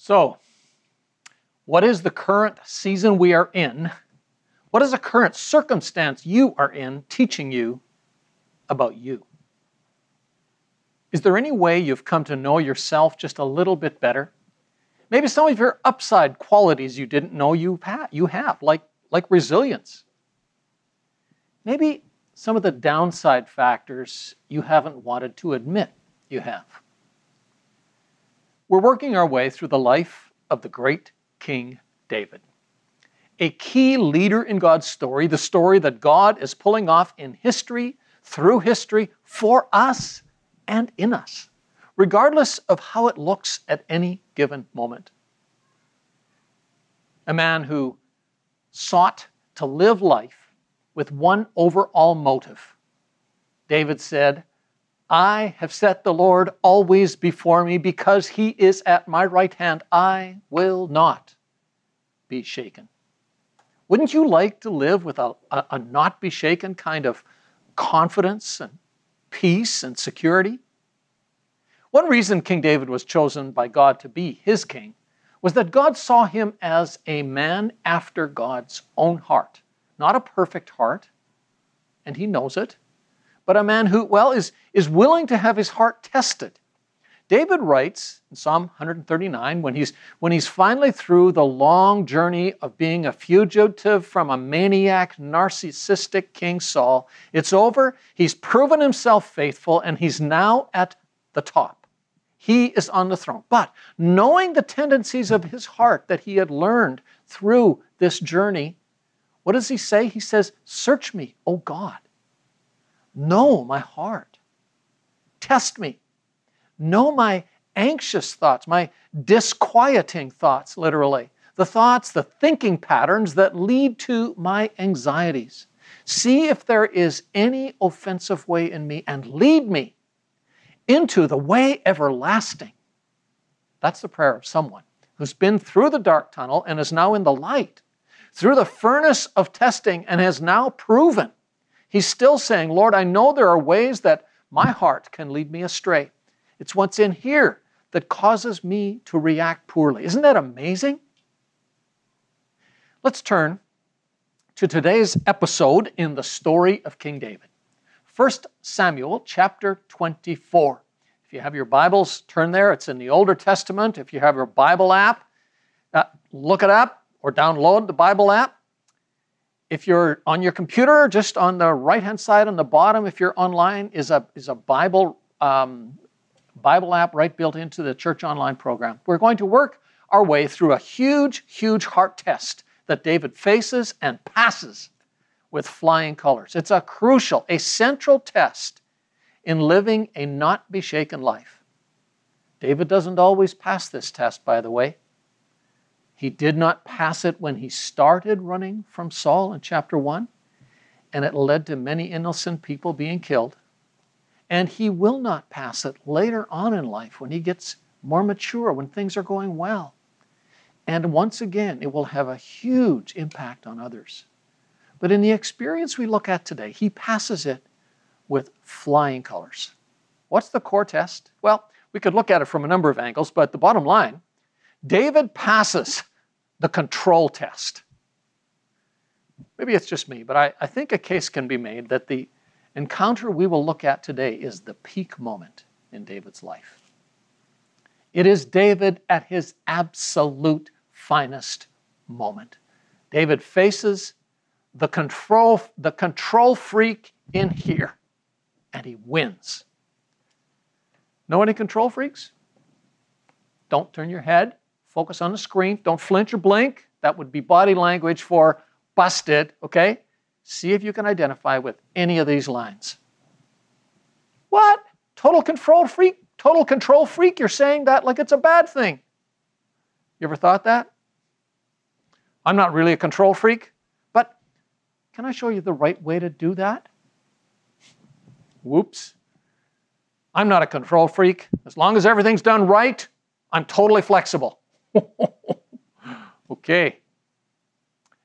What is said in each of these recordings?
So, what is the current season we are in? What is the current circumstance you are in teaching you about you? Is there any way you've come to know yourself just a little bit better? Maybe some of your upside qualities you didn't know you have, like, like resilience. Maybe some of the downside factors you haven't wanted to admit you have. We're working our way through the life of the great King David. A key leader in God's story, the story that God is pulling off in history, through history, for us and in us, regardless of how it looks at any given moment. A man who sought to live life with one overall motive. David said, I have set the Lord always before me because he is at my right hand. I will not be shaken. Wouldn't you like to live with a, a, a not be shaken kind of confidence and peace and security? One reason King David was chosen by God to be his king was that God saw him as a man after God's own heart. Not a perfect heart, and he knows it, but a man who, well, is, is willing to have his heart tested. David writes in Psalm 139 when he's, when he's finally through the long journey of being a fugitive from a maniac, narcissistic King Saul. It's over. He's proven himself faithful, and he's now at the top. He is on the throne. But knowing the tendencies of his heart that he had learned through this journey, what does he say? He says, Search me, O God Know my heart. Test me. Know my anxious thoughts, my disquieting thoughts, literally. The thoughts, the thinking patterns that lead to my anxieties. See if there is any offensive way in me and lead me into the way everlasting. That's the prayer of someone who's been through the dark tunnel and is now in the light, through the furnace of testing and has now proven He's still saying, Lord, I know there are ways that my heart can lead me astray. It's what's in here that causes me to react poorly. Isn't that amazing? Let's turn to today's episode in the story of King David. 1 Samuel chapter 24. If you have your Bibles, turn there. It's in the Older Testament. If you have your Bible app, uh, look it up or download the Bible app. If you're on your computer, just on the right hand side on the bottom, if you're online, is a, is a Bible, um, Bible app right built into the Church Online program. We're going to work our way through a huge, huge heart test that David faces and passes with flying colors. It's a crucial, a central test in living a not be shaken life. David doesn't always pass this test, by the way. He did not pass it when he started running from Saul in chapter 1, and it led to many innocent people being killed. And he will not pass it later on in life when he gets more mature, when things are going well. And once again, it will have a huge impact on others. But in the experience we look at today, he passes it with flying colors. What's the core test? Well, we could look at it from a number of angles, but the bottom line David passes the control test. Maybe it's just me, but I, I think a case can be made that the encounter we will look at today is the peak moment in David's life. It is David at his absolute finest moment. David faces the control, the control freak in here, and he wins. Know any control freaks? Don't turn your head. Focus on the screen. Don't flinch or blink. That would be body language for busted, okay? See if you can identify with any of these lines. What? Total control freak? Total control freak? You're saying that like it's a bad thing. You ever thought that? I'm not really a control freak, but can I show you the right way to do that? Whoops. I'm not a control freak. As long as everything's done right, I'm totally flexible. okay.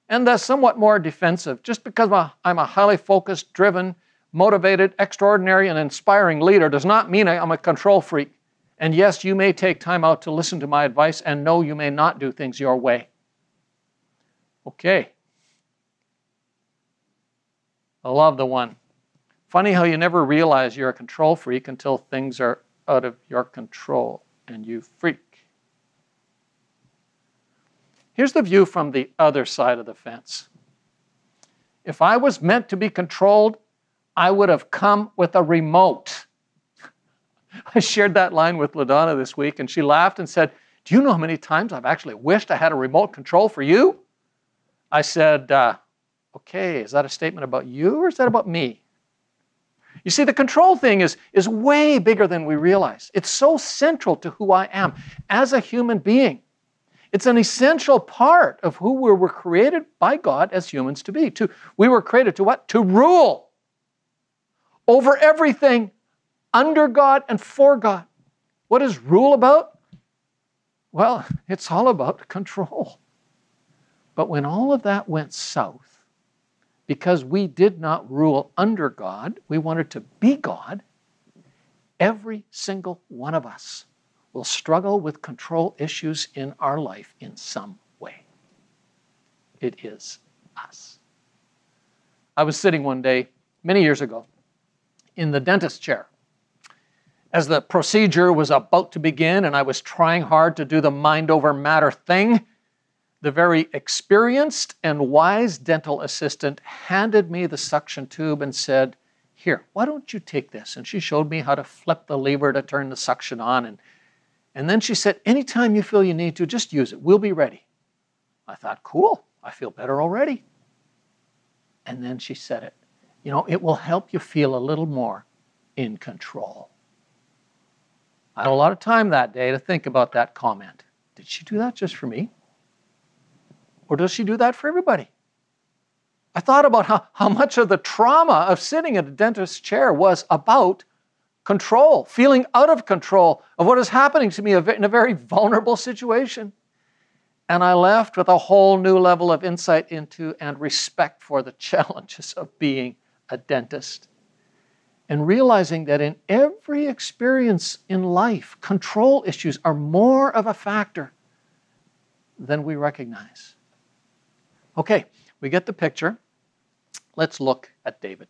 And that's somewhat more defensive. Just because I'm a highly focused, driven, motivated, extraordinary, and inspiring leader does not mean I'm a control freak. And yes, you may take time out to listen to my advice, and no, you may not do things your way. Okay. I love the one. Funny how you never realize you're a control freak until things are out of your control and you freak. Here's the view from the other side of the fence. If I was meant to be controlled, I would have come with a remote. I shared that line with LaDonna this week, and she laughed and said, Do you know how many times I've actually wished I had a remote control for you? I said, uh, Okay, is that a statement about you or is that about me? You see, the control thing is, is way bigger than we realize. It's so central to who I am as a human being. It's an essential part of who we were created by God as humans to be. To, we were created to what? To rule over everything under God and for God. What is rule about? Well, it's all about control. But when all of that went south, because we did not rule under God, we wanted to be God, every single one of us will struggle with control issues in our life in some way. It is us. I was sitting one day, many years ago, in the dentist chair. As the procedure was about to begin and I was trying hard to do the mind over matter thing, the very experienced and wise dental assistant handed me the suction tube and said, Here, why don't you take this? And she showed me how to flip the lever to turn the suction on and and then she said, Anytime you feel you need to, just use it. We'll be ready. I thought, Cool. I feel better already. And then she said it. You know, it will help you feel a little more in control. I had a lot of time that day to think about that comment. Did she do that just for me? Or does she do that for everybody? I thought about how, how much of the trauma of sitting in a dentist's chair was about control, feeling out of control of what is happening to me in a very vulnerable situation. And I left with a whole new level of insight into and respect for the challenges of being a dentist. And realizing that in every experience in life, control issues are more of a factor than we recognize. Okay, we get the picture. Let's look at David.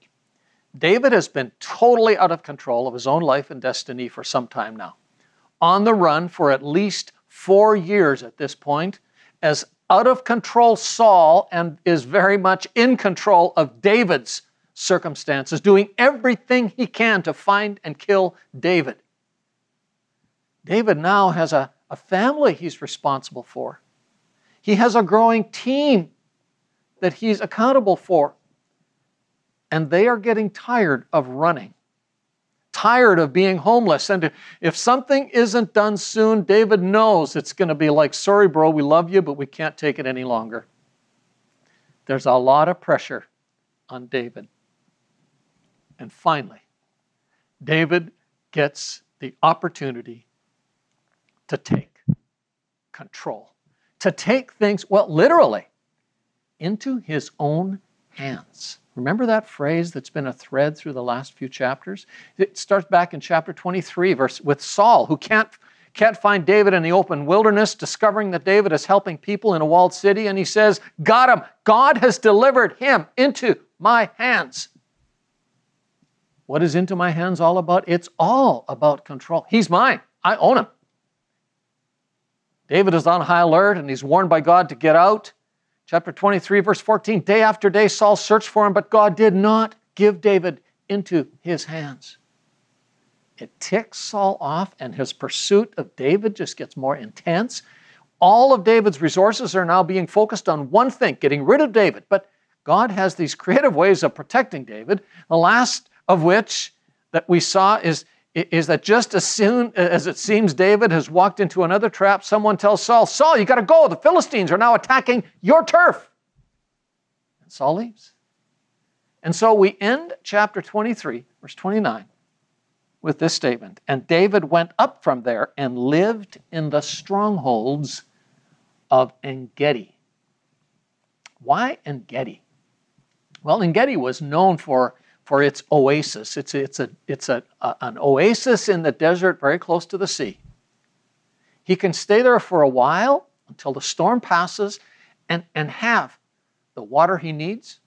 David has been totally out of control of his own life and destiny for some time now. On the run for at least four years at this point, as out of control Saul and is very much in control of David's circumstances, doing everything he can to find and kill David. David now has a, a family he's responsible for. He has a growing team that he's accountable for and they are getting tired of running, tired of being homeless. And if something isn't done soon, David knows it's going to be like, sorry, bro, we love you, but we can't take it any longer. There's a lot of pressure on David. And finally, David gets the opportunity to take control, to take things, well, literally, into his own hands. Remember that phrase that's been a thread through the last few chapters? It starts back in chapter 23, verse with Saul, who can't, can't find David in the open wilderness, discovering that David is helping people in a walled city, and he says, Got him. God has delivered him into my hands. What is into my hands all about? It's all about control. He's mine. I own him. David is on high alert and he's warned by God to get out. Chapter 23, verse 14 Day after day, Saul searched for him, but God did not give David into his hands. It ticks Saul off, and his pursuit of David just gets more intense. All of David's resources are now being focused on one thing getting rid of David. But God has these creative ways of protecting David, the last of which that we saw is is that just as soon as it seems David has walked into another trap, someone tells Saul, Saul, you got to go. The Philistines are now attacking your turf. And Saul leaves. And so we end chapter 23, verse 29, with this statement And David went up from there and lived in the strongholds of En Engedi. Why En Engedi? Well, En Engedi was known for for its oasis. It's, it's, a, it's a, a, an oasis in the desert very close to the sea. He can stay there for a while until the storm passes and, and have the water he needs.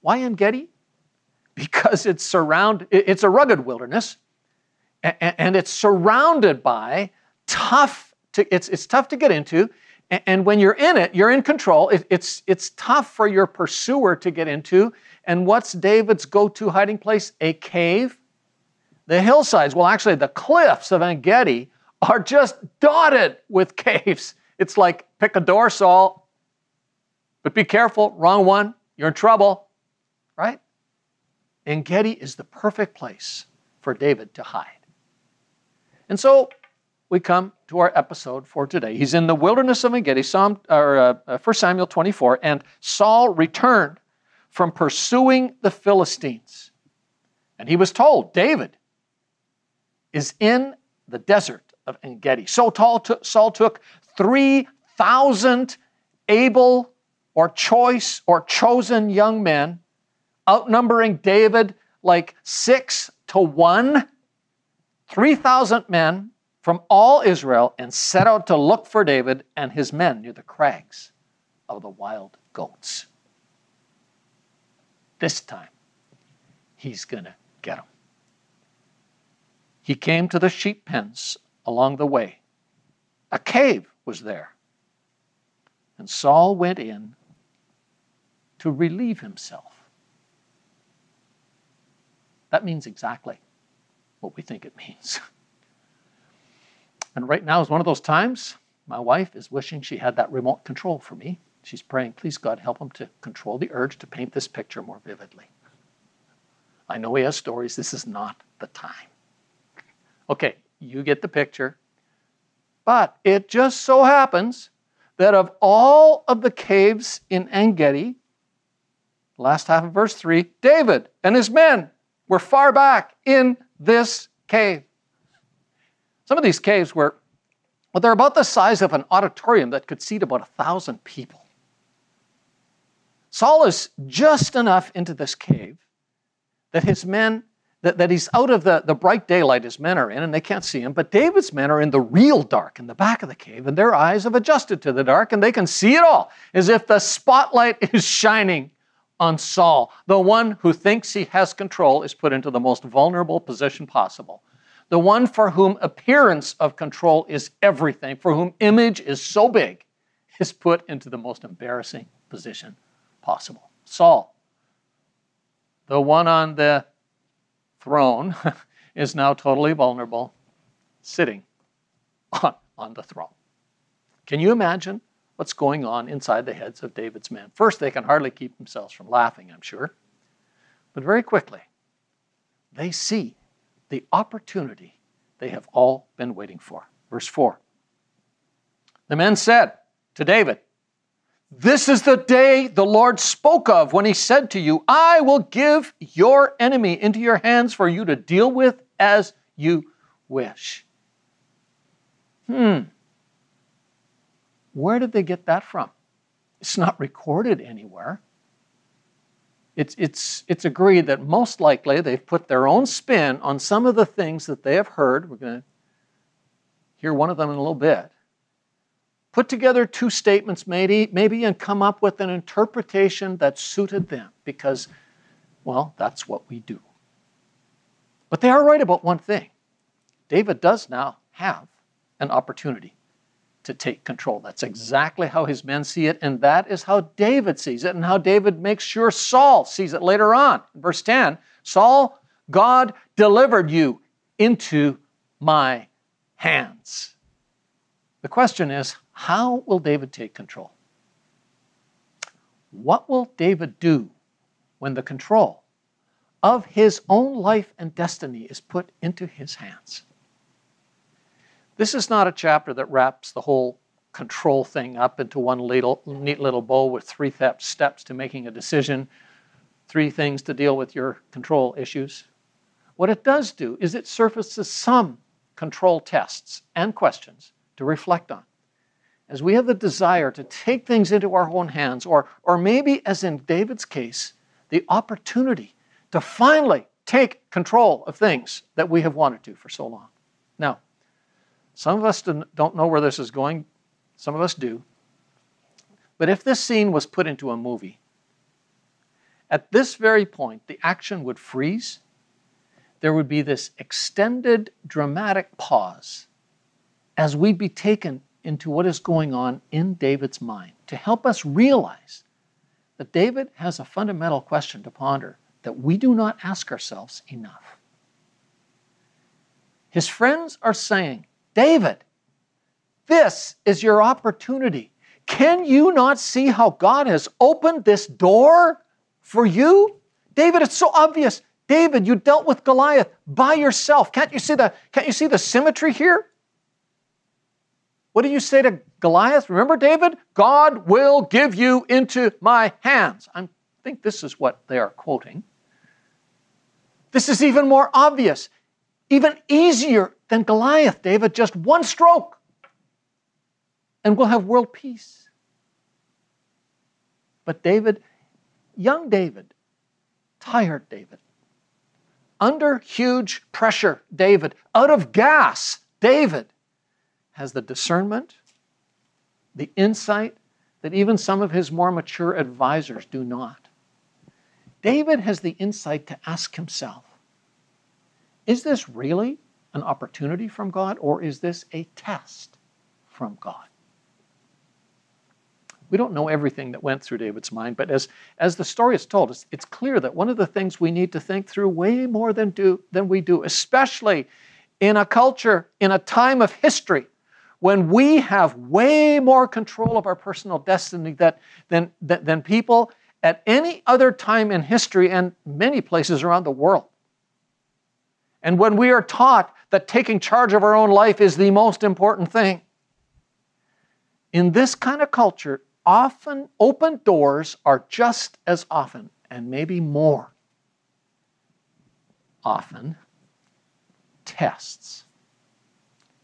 Why En Gedi? Because it's surround, it's a rugged wilderness and, and it's surrounded by tough to, it's, it's tough to get into and when you're in it, you're in control. It, it's, it's tough for your pursuer to get into. And what's David's go to hiding place? A cave. The hillsides, well, actually, the cliffs of En are just dotted with caves. It's like pick a door, Saul, but be careful, wrong one, you're in trouble, right? En is the perfect place for David to hide. And so we come to our episode for today. He's in the wilderness of En Gedi, Psalm, or, uh, 1 uh, Samuel 24, and Saul returned from pursuing the Philistines. And he was told, David is in the desert of En Gedi. So Saul took 3,000 able or choice or chosen young men, outnumbering David like six to one, 3,000 men from all Israel, and set out to look for David and his men near the crags of the wild goats. This time, he's going to get them. He came to the sheep pens along the way. A cave was there. And Saul went in to relieve himself. That means exactly what we think it means. and right now is one of those times my wife is wishing she had that remote control for me. She's praying, please God, help him to control the urge to paint this picture more vividly. I know he has stories. This is not the time. Okay, you get the picture. But it just so happens that of all of the caves in En Gedi, last half of verse 3, David and his men were far back in this cave. Some of these caves were, well, they're about the size of an auditorium that could seat about a thousand people. Saul is just enough into this cave that his men that, that he's out of the, the bright daylight his men are in and they can't see him, but David's men are in the real dark in the back of the cave, and their eyes have adjusted to the dark and they can see it all as if the spotlight is shining on Saul. The one who thinks he has control is put into the most vulnerable position possible. The one for whom appearance of control is everything, for whom image is so big, is put into the most embarrassing position possible. Saul, the one on the throne is now totally vulnerable, sitting on, on the throne. Can you imagine what's going on inside the heads of David's men? First, they can hardly keep themselves from laughing, I'm sure. But very quickly, they see the opportunity they have all been waiting for. Verse 4 The men said to David, this is the day the Lord spoke of when he said to you, I will give your enemy into your hands for you to deal with as you wish. Hmm. Where did they get that from? It's not recorded anywhere. It's, it's, it's agreed that most likely they've put their own spin on some of the things that they have heard. We're going to hear one of them in a little bit put together two statements maybe, maybe and come up with an interpretation that suited them because, well, that's what we do. But they are right about one thing David does now have an opportunity to take control. That's exactly how his men see it, and that is how David sees it, and how David makes sure Saul sees it later on. verse 10 Saul, God delivered you into my hands. The question is, how will David take control? What will David do when the control of his own life and destiny is put into his hands? This is not a chapter that wraps the whole control thing up into one little, neat little bow with three steps to making a decision, three things to deal with your control issues. What it does do is it surfaces some control tests and questions to reflect on as we have the desire to take things into our own hands, or, or maybe, as in David's case, the opportunity to finally take control of things that we have wanted to for so long. Now, Some of us don't know where this is going, some of us do. But if this scene was put into a movie, at this very point, the action would freeze. There would be this extended dramatic pause as we'd be taken into what is going on in David's mind to help us realize that David has a fundamental question to ponder that we do not ask ourselves enough. His friends are saying, David, this is your opportunity. Can you not see how God has opened this door for you? David, it's so obvious. David, you dealt with Goliath by yourself. Can't you see the, can't you see the symmetry here? What do you say to Goliath? Remember, David? God will give you into my hands. I think this is what they are quoting. This is even more obvious, even easier than Goliath, David. Just one stroke and we'll have world peace. But David, young David, tired David, under huge pressure, David, out of gas, David has the discernment, the insight that even some of his more mature advisors do not. David has the insight to ask himself Is this really an opportunity from God, or is this a test from God? We don't know everything that went through David's mind, but as, as the story is told, it's, it's clear that one of the things we need to think through way more than, do, than we do, especially in a culture, in a time of history, when we have way more control of our personal destiny that, than, than, than people at any other time in history and many places around the world. And when we are taught that taking charge of our own life is the most important thing, in this kind of culture, often open doors are just as often, and maybe more often, tests,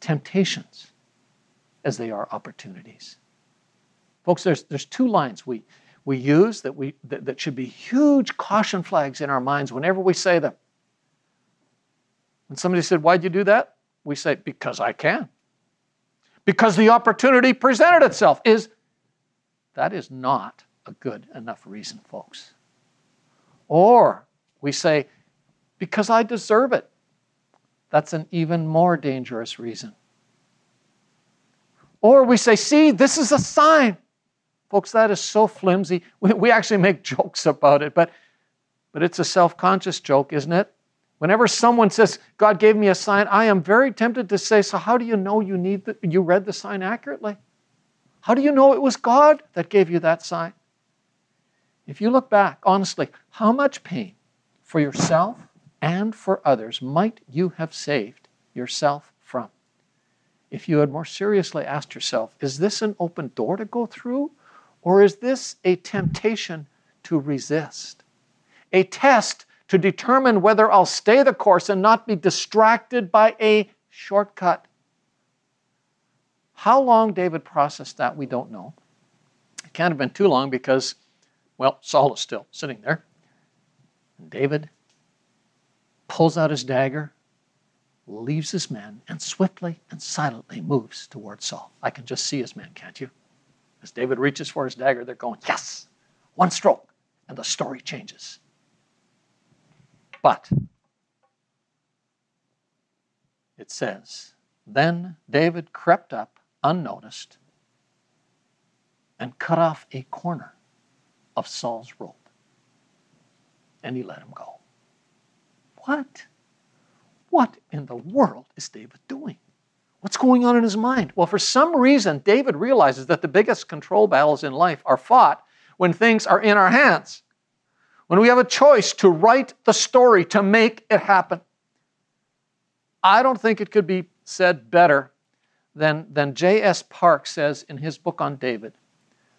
temptations, as they are opportunities. Folks, there's, there's two lines we, we use that, we, that, that should be huge caution flags in our minds whenever we say them. When somebody said, Why'd you do that? We say, Because I can. Because the opportunity presented itself is that is not a good enough reason, folks. Or we say, because I deserve it. That's an even more dangerous reason. Or we say, see, this is a sign. Folks, that is so flimsy. We, we actually make jokes about it, but, but it's a self conscious joke, isn't it? Whenever someone says, God gave me a sign, I am very tempted to say, So, how do you know you, need the, you read the sign accurately? How do you know it was God that gave you that sign? If you look back, honestly, how much pain for yourself and for others might you have saved yourself from? If you had more seriously asked yourself, is this an open door to go through, or is this a temptation to resist? A test to determine whether I'll stay the course and not be distracted by a shortcut. How long David processed that, we don't know. It can't have been too long because, well, Saul is still sitting there. And David pulls out his dagger, leaves his men, and swiftly and silently moves towards Saul. I can just see his men, can't you? As David reaches for his dagger, they're going, Yes! One stroke, and the story changes. But it says, Then David crept up unnoticed and cut off a corner of Saul's robe. And he let him go. What? What in the world is David doing? What's going on in his mind? Well, for some reason, David realizes that the biggest control battles in life are fought when things are in our hands, when we have a choice to write the story, to make it happen. I don't think it could be said better than, than J.S. Park says in his book on David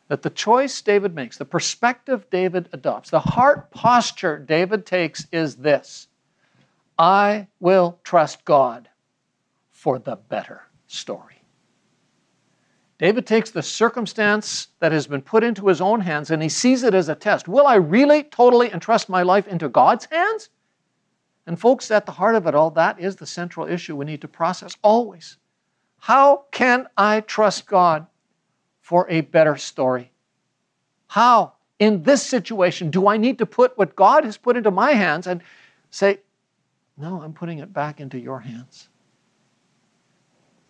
that the choice David makes, the perspective David adopts, the heart posture David takes is this I will trust God for the better story. David takes the circumstance that has been put into his own hands and he sees it as a test. Will I really totally entrust my life into God's hands? And, folks, at the heart of it all, that is the central issue we need to process always. How can I trust God for a better story? How, in this situation, do I need to put what God has put into my hands and say, No, I'm putting it back into your hands?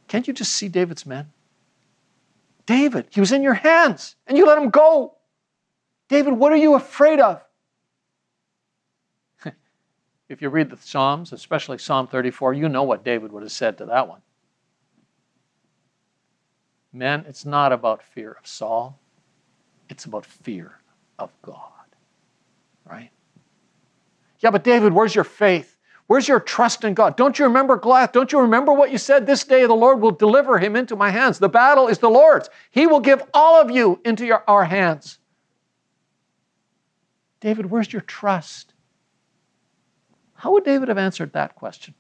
Can't you just see David's men? David, he was in your hands and you let him go. David, what are you afraid of? if you read the Psalms, especially Psalm 34, you know what David would have said to that one. Men, it's not about fear of Saul, it's about fear of God. Right? Yeah, but David, where's your faith? Where's your trust in God? Don't you remember Goliath? Don't you remember what you said? This day the Lord will deliver him into my hands. The battle is the Lord's. He will give all of you into your, our hands. David, where's your trust? How would David have answered that question?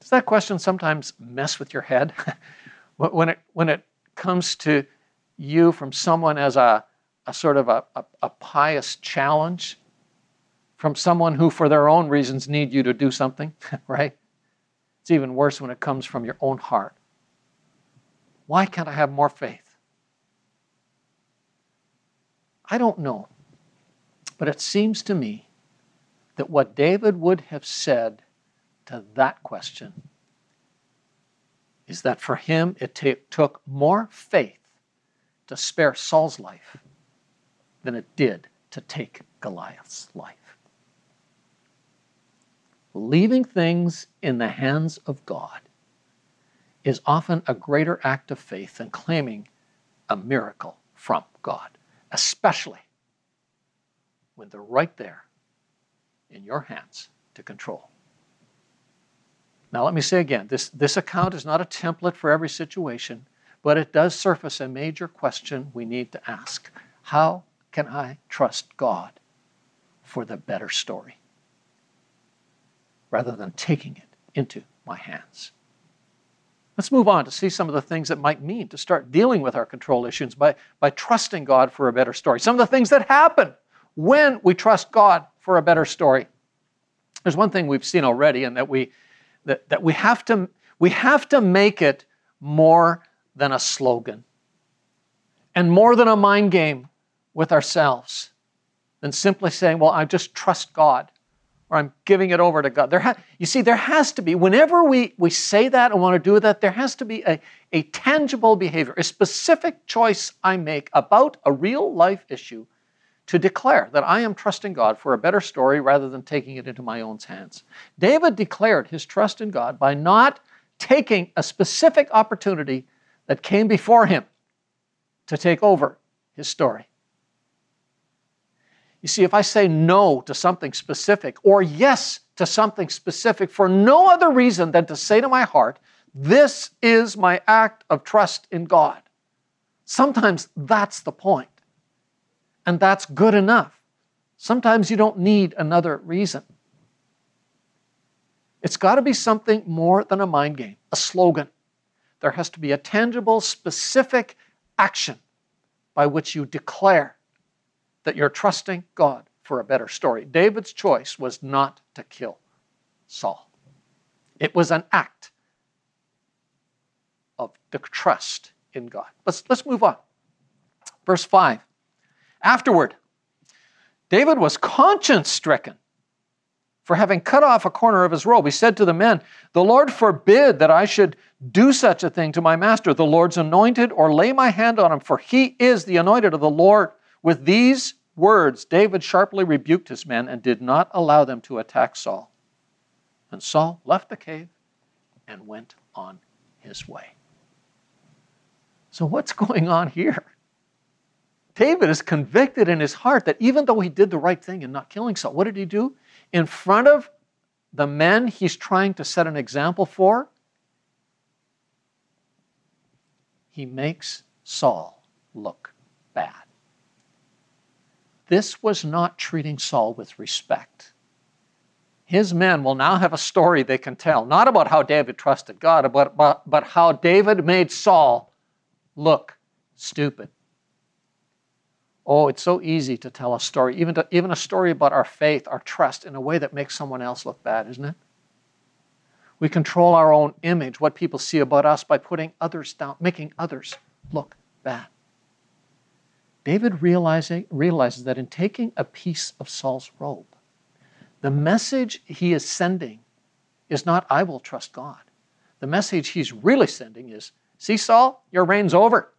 Does that question sometimes mess with your head? when, it, when it comes to you from someone as a, a sort of a, a, a pious challenge, from someone who, for their own reasons, need you to do something, right? It's even worse when it comes from your own heart. Why can't I have more faith? I don't know. But it seems to me that what David would have said to that question is that for him it t- took more faith to spare Saul's life than it did to take Goliath's life leaving things in the hands of God is often a greater act of faith than claiming a miracle from God, especially when they're right there in your hands to control. Now, let me say again this, this account is not a template for every situation, but it does surface a major question we need to ask How can I trust God for the better story? Rather than taking it into my hands. Let's move on to see some of the things that might mean to start dealing with our control issues by, by trusting God for a better story. Some of the things that happen when we trust God for a better story. There's one thing we've seen already, and that we that, that we have to we have to make it more than a slogan and more than a mind game with ourselves than simply saying, Well, I just trust God or I'm giving it over to God. There ha- you see, there has to be, whenever we, we say that and want to do that, there has to be a, a tangible behavior, a specific choice I make about a real life issue to declare that I am trusting God for a better story rather than taking it into my own hands. David declared his trust in God by not taking a specific opportunity that came before him to take over his story. You see, if I say no to something specific or yes to something specific for no other reason than to say to my heart, this is my act of trust in God, sometimes that's the point. And that's good enough. Sometimes you don't need another reason. It's got to be something more than a mind game, a slogan. There has to be a tangible, specific action by which you declare that you're trusting God for a better story. David's choice was not to kill Saul, it was an act of the trust in God. Let's, let's move on. Verse 5. Afterward, David was conscience stricken for having cut off a corner of his robe. He said to the men, The Lord forbid that I should do such a thing to my master, the Lord's anointed, or lay my hand on him, for he is the anointed of the Lord. With these words, David sharply rebuked his men and did not allow them to attack Saul. And Saul left the cave and went on his way. So, what's going on here? David is convicted in his heart that even though he did the right thing in not killing Saul, what did he do? In front of the men he's trying to set an example for, he makes Saul look bad. This was not treating Saul with respect. His men will now have a story they can tell, not about how David trusted God, but, but, but how David made Saul look stupid. Oh, it's so easy to tell a story, even, to, even a story about our faith, our trust, in a way that makes someone else look bad, isn't it? We control our own image, what people see about us, by putting others down, making others look bad. David realizes that in taking a piece of Saul's robe, the message he is sending is not, I will trust God. The message he's really sending is, see, Saul, your reign's over.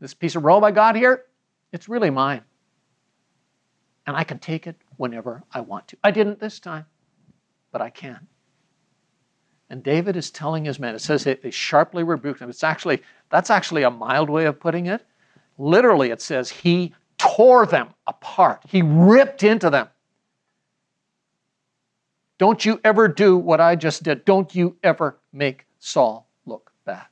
This piece of robe I got here, it's really mine. And I can take it whenever I want to. I didn't this time, but I can. And David is telling his men, it says they sharply rebuked him. It's actually, that's actually a mild way of putting it. Literally, it says he tore them apart, he ripped into them. Don't you ever do what I just did. Don't you ever make Saul look bad.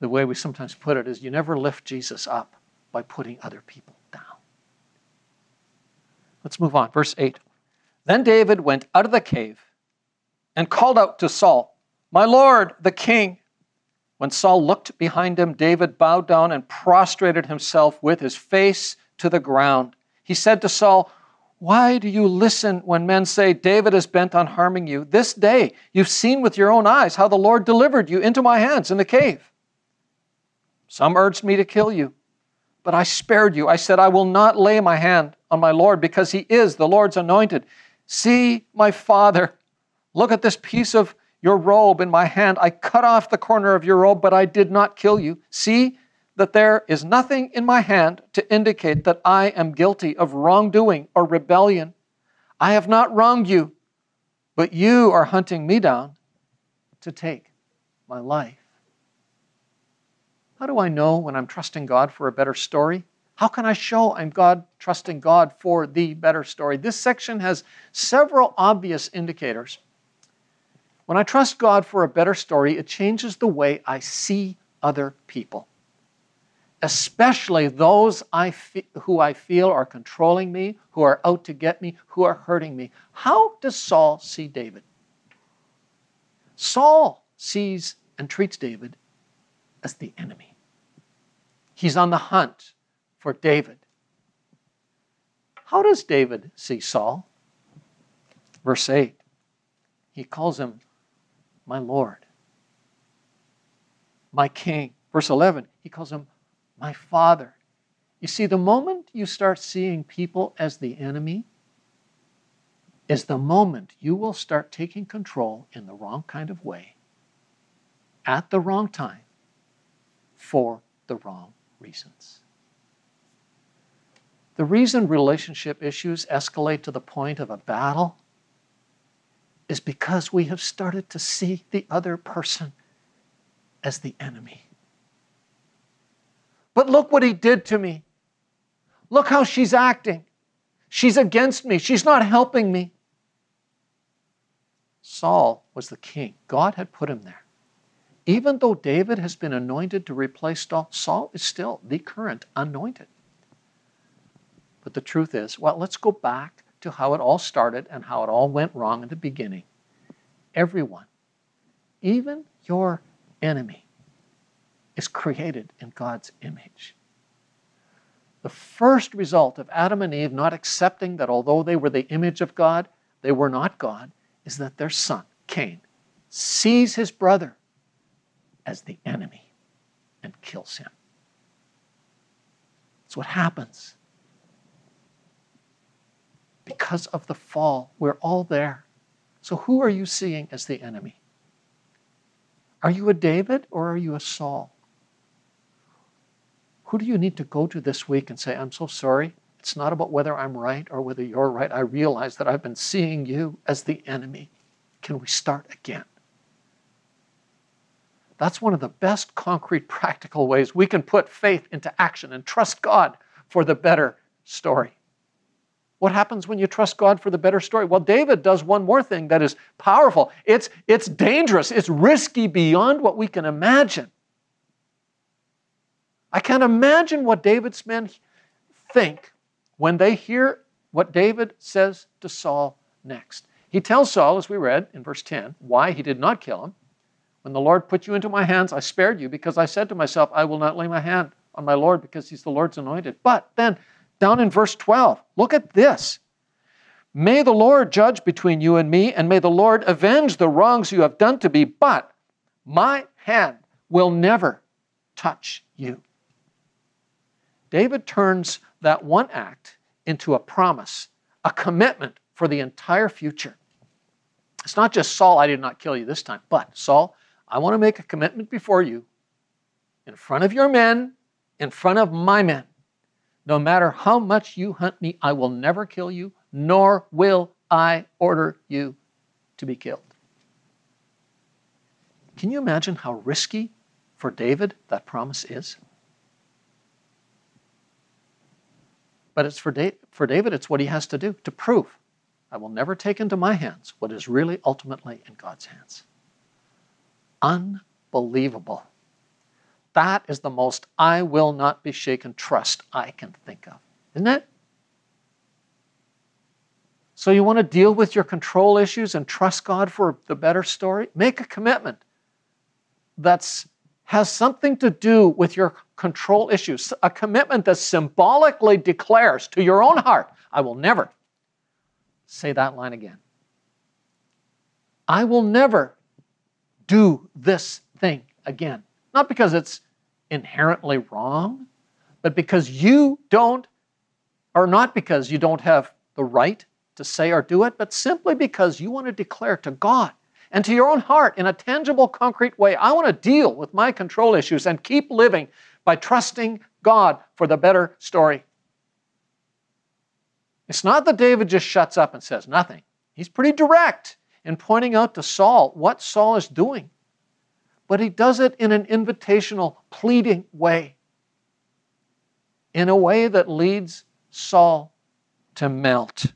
The way we sometimes put it is you never lift Jesus up by putting other people down. Let's move on. Verse 8. Then David went out of the cave and called out to Saul, My Lord, the king. When Saul looked behind him, David bowed down and prostrated himself with his face to the ground. He said to Saul, Why do you listen when men say, David is bent on harming you? This day you've seen with your own eyes how the Lord delivered you into my hands in the cave. Some urged me to kill you, but I spared you. I said, I will not lay my hand on my Lord because he is the Lord's anointed. See, my father, look at this piece of your robe in my hand. I cut off the corner of your robe, but I did not kill you. See that there is nothing in my hand to indicate that I am guilty of wrongdoing or rebellion. I have not wronged you, but you are hunting me down to take my life. How do I know when I'm trusting God for a better story? How can I show I'm God trusting God for the better story? This section has several obvious indicators when I trust God for a better story, it changes the way I see other people, especially those I fe- who I feel are controlling me, who are out to get me, who are hurting me. How does Saul see David? Saul sees and treats David as the enemy. He's on the hunt for David. How does David see Saul? Verse 8. He calls him my Lord, my King. Verse 11, he calls him my Father. You see, the moment you start seeing people as the enemy is the moment you will start taking control in the wrong kind of way, at the wrong time, for the wrong reasons. The reason relationship issues escalate to the point of a battle is because we have started to see the other person as the enemy. But look what he did to me. Look how she's acting. She's against me. She's not helping me. Saul was the king. God had put him there. Even though David has been anointed to replace Saul, Saul is still the current anointed. But the truth is, well, let's go back to how it all started and how it all went wrong in the beginning. Everyone, even your enemy, is created in God's image. The first result of Adam and Eve not accepting that although they were the image of God, they were not God, is that their son, Cain, sees his brother as the enemy and kills him. That's what happens because of the fall. We're all there. So, who are you seeing as the enemy? Are you a David or are you a Saul? Who do you need to go to this week and say, I'm so sorry? It's not about whether I'm right or whether you're right. I realize that I've been seeing you as the enemy. Can we start again? That's one of the best concrete, practical ways we can put faith into action and trust God for the better story. What happens when you trust God for the better story? Well, David does one more thing that is powerful. It's, it's dangerous, it's risky beyond what we can imagine. I can't imagine what David's men think when they hear what David says to Saul next. He tells Saul, as we read in verse 10, why he did not kill him. When the Lord put you into my hands, I spared you because I said to myself, I will not lay my hand on my Lord because he's the Lord's anointed. But then down in verse 12. Look at this. May the Lord judge between you and me, and may the Lord avenge the wrongs you have done to me, but my hand will never touch you. David turns that one act into a promise, a commitment for the entire future. It's not just Saul, I did not kill you this time, but Saul, I want to make a commitment before you, in front of your men, in front of my men. No matter how much you hunt me, I will never kill you, nor will I order you to be killed. Can you imagine how risky for David that promise is? But it's for, da- for David, it's what he has to do to prove I will never take into my hands what is really ultimately in God's hands. Unbelievable. That is the most I will not be shaken trust I can think of. Isn't it? So, you want to deal with your control issues and trust God for the better story? Make a commitment that has something to do with your control issues, a commitment that symbolically declares to your own heart, I will never say that line again. I will never do this thing again. Not because it's inherently wrong, but because you don't, or not because you don't have the right to say or do it, but simply because you want to declare to God and to your own heart in a tangible, concrete way I want to deal with my control issues and keep living by trusting God for the better story. It's not that David just shuts up and says nothing. He's pretty direct in pointing out to Saul what Saul is doing. But he does it in an invitational, pleading way, in a way that leads Saul to melt.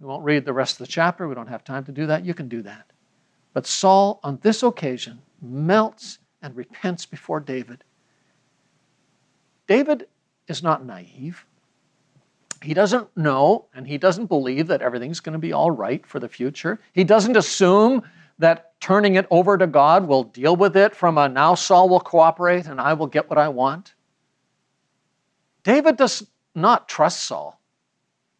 We won't read the rest of the chapter. We don't have time to do that. You can do that. But Saul, on this occasion, melts and repents before David. David is not naive. He doesn't know and he doesn't believe that everything's going to be all right for the future. He doesn't assume that turning it over to God will deal with it from a now Saul will cooperate and I will get what I want. David does not trust Saul.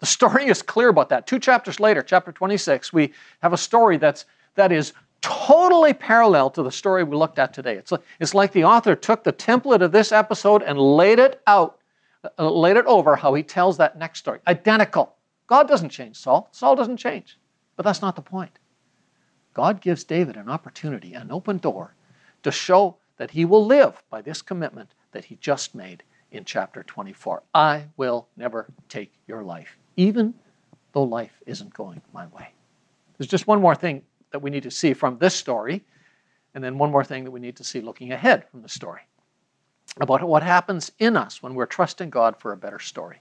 The story is clear about that. Two chapters later, chapter 26, we have a story that's, that is totally parallel to the story we looked at today. It's like, it's like the author took the template of this episode and laid it out, uh, laid it over how he tells that next story. Identical. God doesn't change Saul. Saul doesn't change. But that's not the point. God gives David an opportunity, an open door, to show that he will live by this commitment that he just made in chapter 24. I will never take your life even though life isn't going my way. There's just one more thing that we need to see from this story, and then one more thing that we need to see looking ahead from the story about what happens in us when we're trusting God for a better story.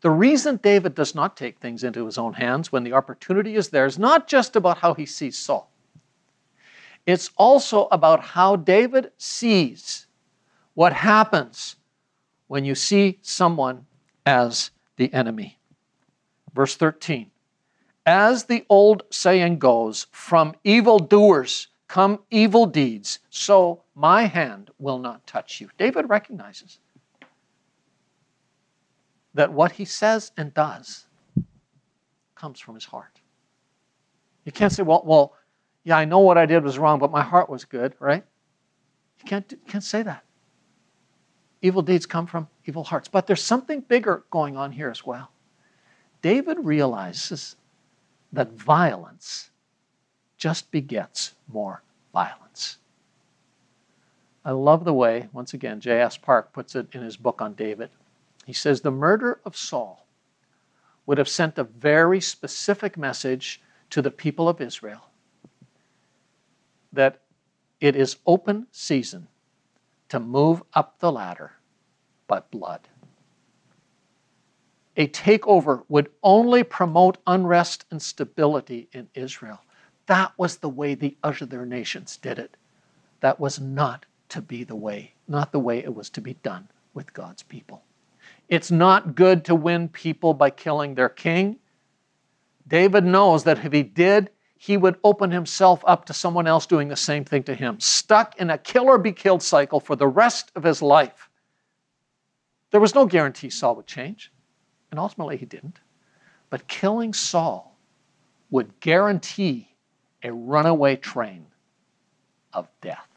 The reason David does not take things into his own hands when the opportunity is there is not just about how he sees Saul. It's also about how David sees what happens when you see someone as the enemy. Verse 13 As the old saying goes, from evildoers come evil deeds, so my hand will not touch you. David recognizes that what he says and does comes from his heart. You can't say, well, well, yeah, I know what I did was wrong, but my heart was good, right? You can't, you can't say that. Evil deeds come from evil hearts. But there's something bigger going on here as well. David realizes that violence just begets more violence. I love the way, once again, J.S. Park puts it in his book on David. He says the murder of Saul would have sent a very specific message to the people of Israel that it is open season to move up the ladder by blood a takeover would only promote unrest and stability in Israel. That was the way the other nations did it. That was not to be the way, not the way it was to be done with God's people. It's not good to win people by killing their king. David knows that if he did, he would open himself up to someone else doing the same thing to him, stuck in a kill or be killed cycle for the rest of his life. There was no guarantee Saul would change. And ultimately, he didn't. But killing Saul would guarantee a runaway train of death.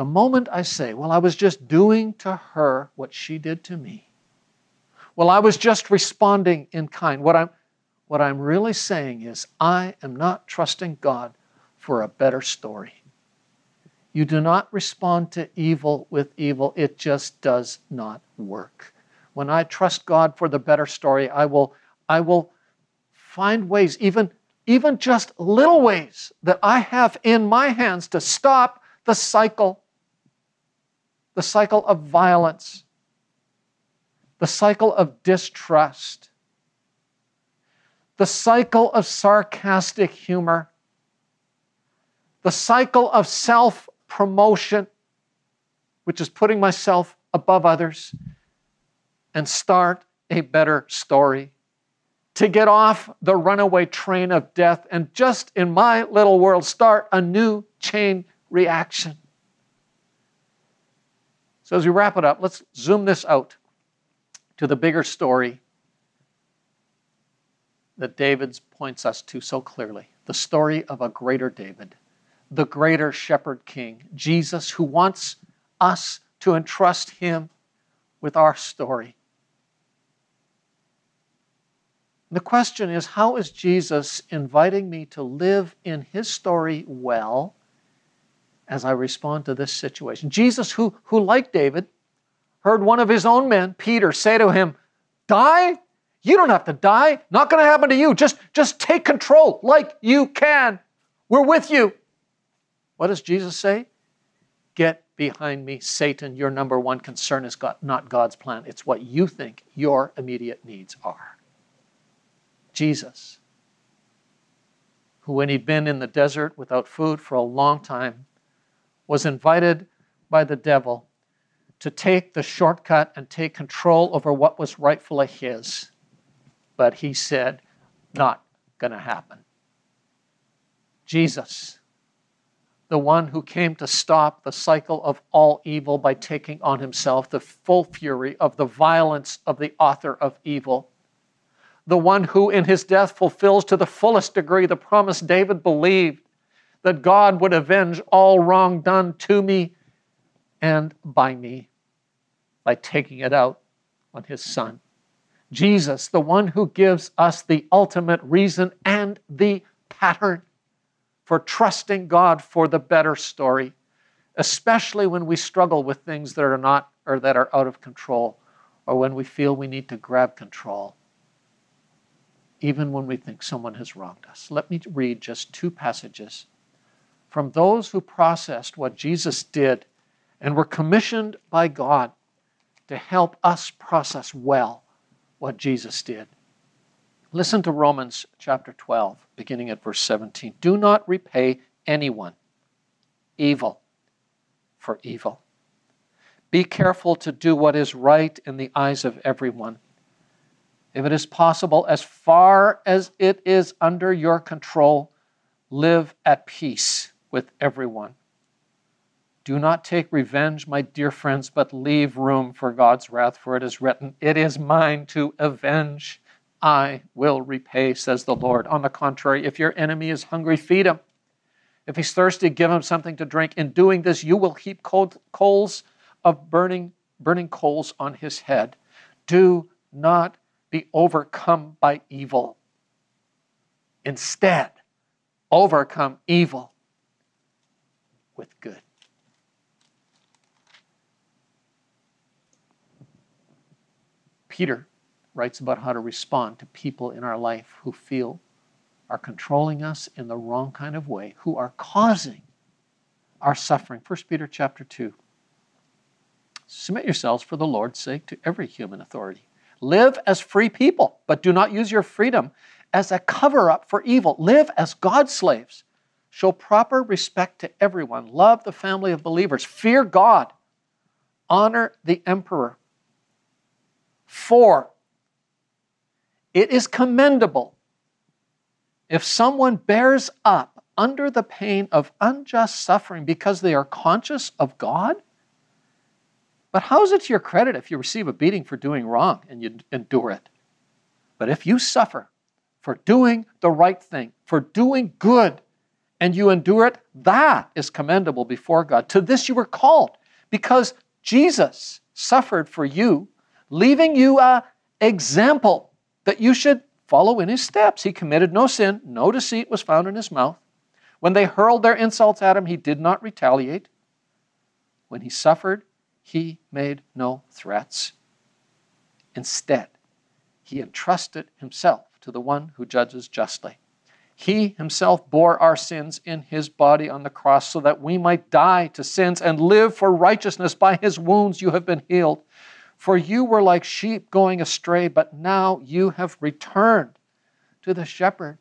The moment I say, Well, I was just doing to her what she did to me, well, I was just responding in kind, what I'm, what I'm really saying is, I am not trusting God for a better story. You do not respond to evil with evil, it just does not work. When I trust God for the better story, I will, I will find ways, even, even just little ways, that I have in my hands to stop the cycle, the cycle of violence, the cycle of distrust, the cycle of sarcastic humor, the cycle of self promotion, which is putting myself above others, and start a better story. To get off the runaway train of death and just in my little world start a new chain reaction. So, as we wrap it up, let's zoom this out to the bigger story that David points us to so clearly the story of a greater David, the greater shepherd king, Jesus, who wants us to entrust him with our story. The question is how is Jesus inviting me to live in his story well as I respond to this situation? Jesus, who, who like David, heard one of his own men, Peter, say to him, Die? You don't have to die. Not going to happen to you. Just, just take control like you can. We're with you. What does Jesus say? Get behind me, Satan. Your number one concern is God, not God's plan. It's what you think your immediate needs are. Jesus, who, when he'd been in the desert without food for a long time, was invited by the devil to take the shortcut and take control over what was rightfully his. But he said, Not going to happen. Jesus, the one who came to stop the cycle of all evil by taking on himself the full fury of the violence of the author of evil, the one who in his death fulfills to the fullest degree the promise David believed that God would avenge all wrong done to me and by me by taking it out on his son. Jesus, the one who gives us the ultimate reason and the pattern for trusting God for the better story, especially when we struggle with things that are not or that are out of control, or when we feel we need to grab control even when we think someone has wronged us. Let me read just two passages from those who processed what Jesus did and were commissioned by God to help us process well what Jesus did. Listen to Romans chapter 12, beginning at verse 17. Do not repay anyone evil for evil. Be careful to do what is right in the eyes of everyone if it is possible, as far as it is under your control, live at peace with everyone. Do not take revenge, my dear friends, but leave room for God's wrath, for it is written, It is mine to avenge. I will repay, says the Lord. On the contrary, if your enemy is hungry, feed him. If he's thirsty, give him something to drink. In doing this, you will heap coals of burning, burning coals on his head. Do not be overcome by evil. Instead, overcome evil with good. Peter writes about how to respond to people in our life who feel are controlling us in the wrong kind of way, who are causing our suffering. 1 Peter chapter 2. Submit yourselves for the Lord's sake to every human authority Live as free people, but do not use your freedom as a cover up for evil. Live as God's slaves. Show proper respect to everyone. Love the family of believers. Fear God. Honor the emperor. For it is commendable if someone bears up under the pain of unjust suffering because they are conscious of God But how is it to your credit if you receive a beating for doing wrong and you endure it? But if you suffer for doing the right thing, for doing good, and you endure it, that is commendable before God. To this you were called, because Jesus suffered for you, leaving you a example that you should follow in his steps. He committed no sin, no deceit was found in his mouth. When they hurled their insults at him, he did not retaliate. When he suffered, he made no threats. Instead, he entrusted himself to the one who judges justly. He himself bore our sins in his body on the cross so that we might die to sins and live for righteousness. By his wounds you have been healed. For you were like sheep going astray, but now you have returned to the shepherd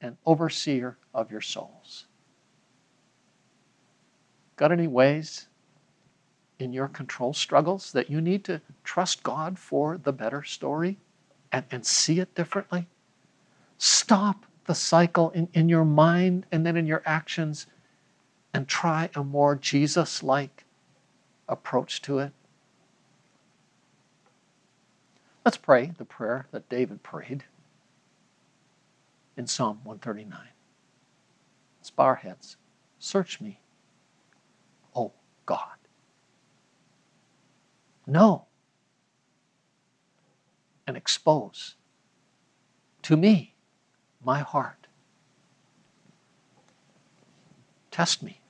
and overseer of your souls. Got any ways in your control struggles that you need to trust God for the better story and, and see it differently? Stop the cycle in, in your mind and then in your actions and try a more Jesus like approach to it. Let's pray the prayer that David prayed in Psalm 139. Let's bow our heads. Search me, oh God know and expose to me my heart. Test me.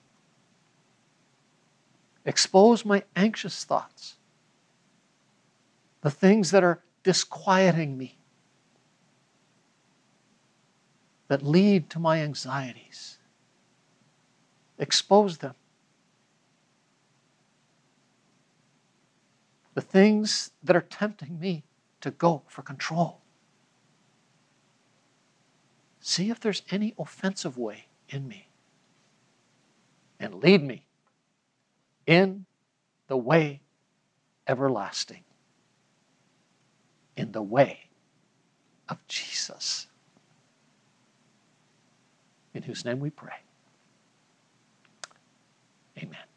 Expose my anxious thoughts, the things that are disquieting me, that lead to my anxieties. Expose them. the things that are tempting me to go for control. See if there's any offensive way in me. And lead me in the way everlasting, in the way of Jesus, in whose name we pray. Amen.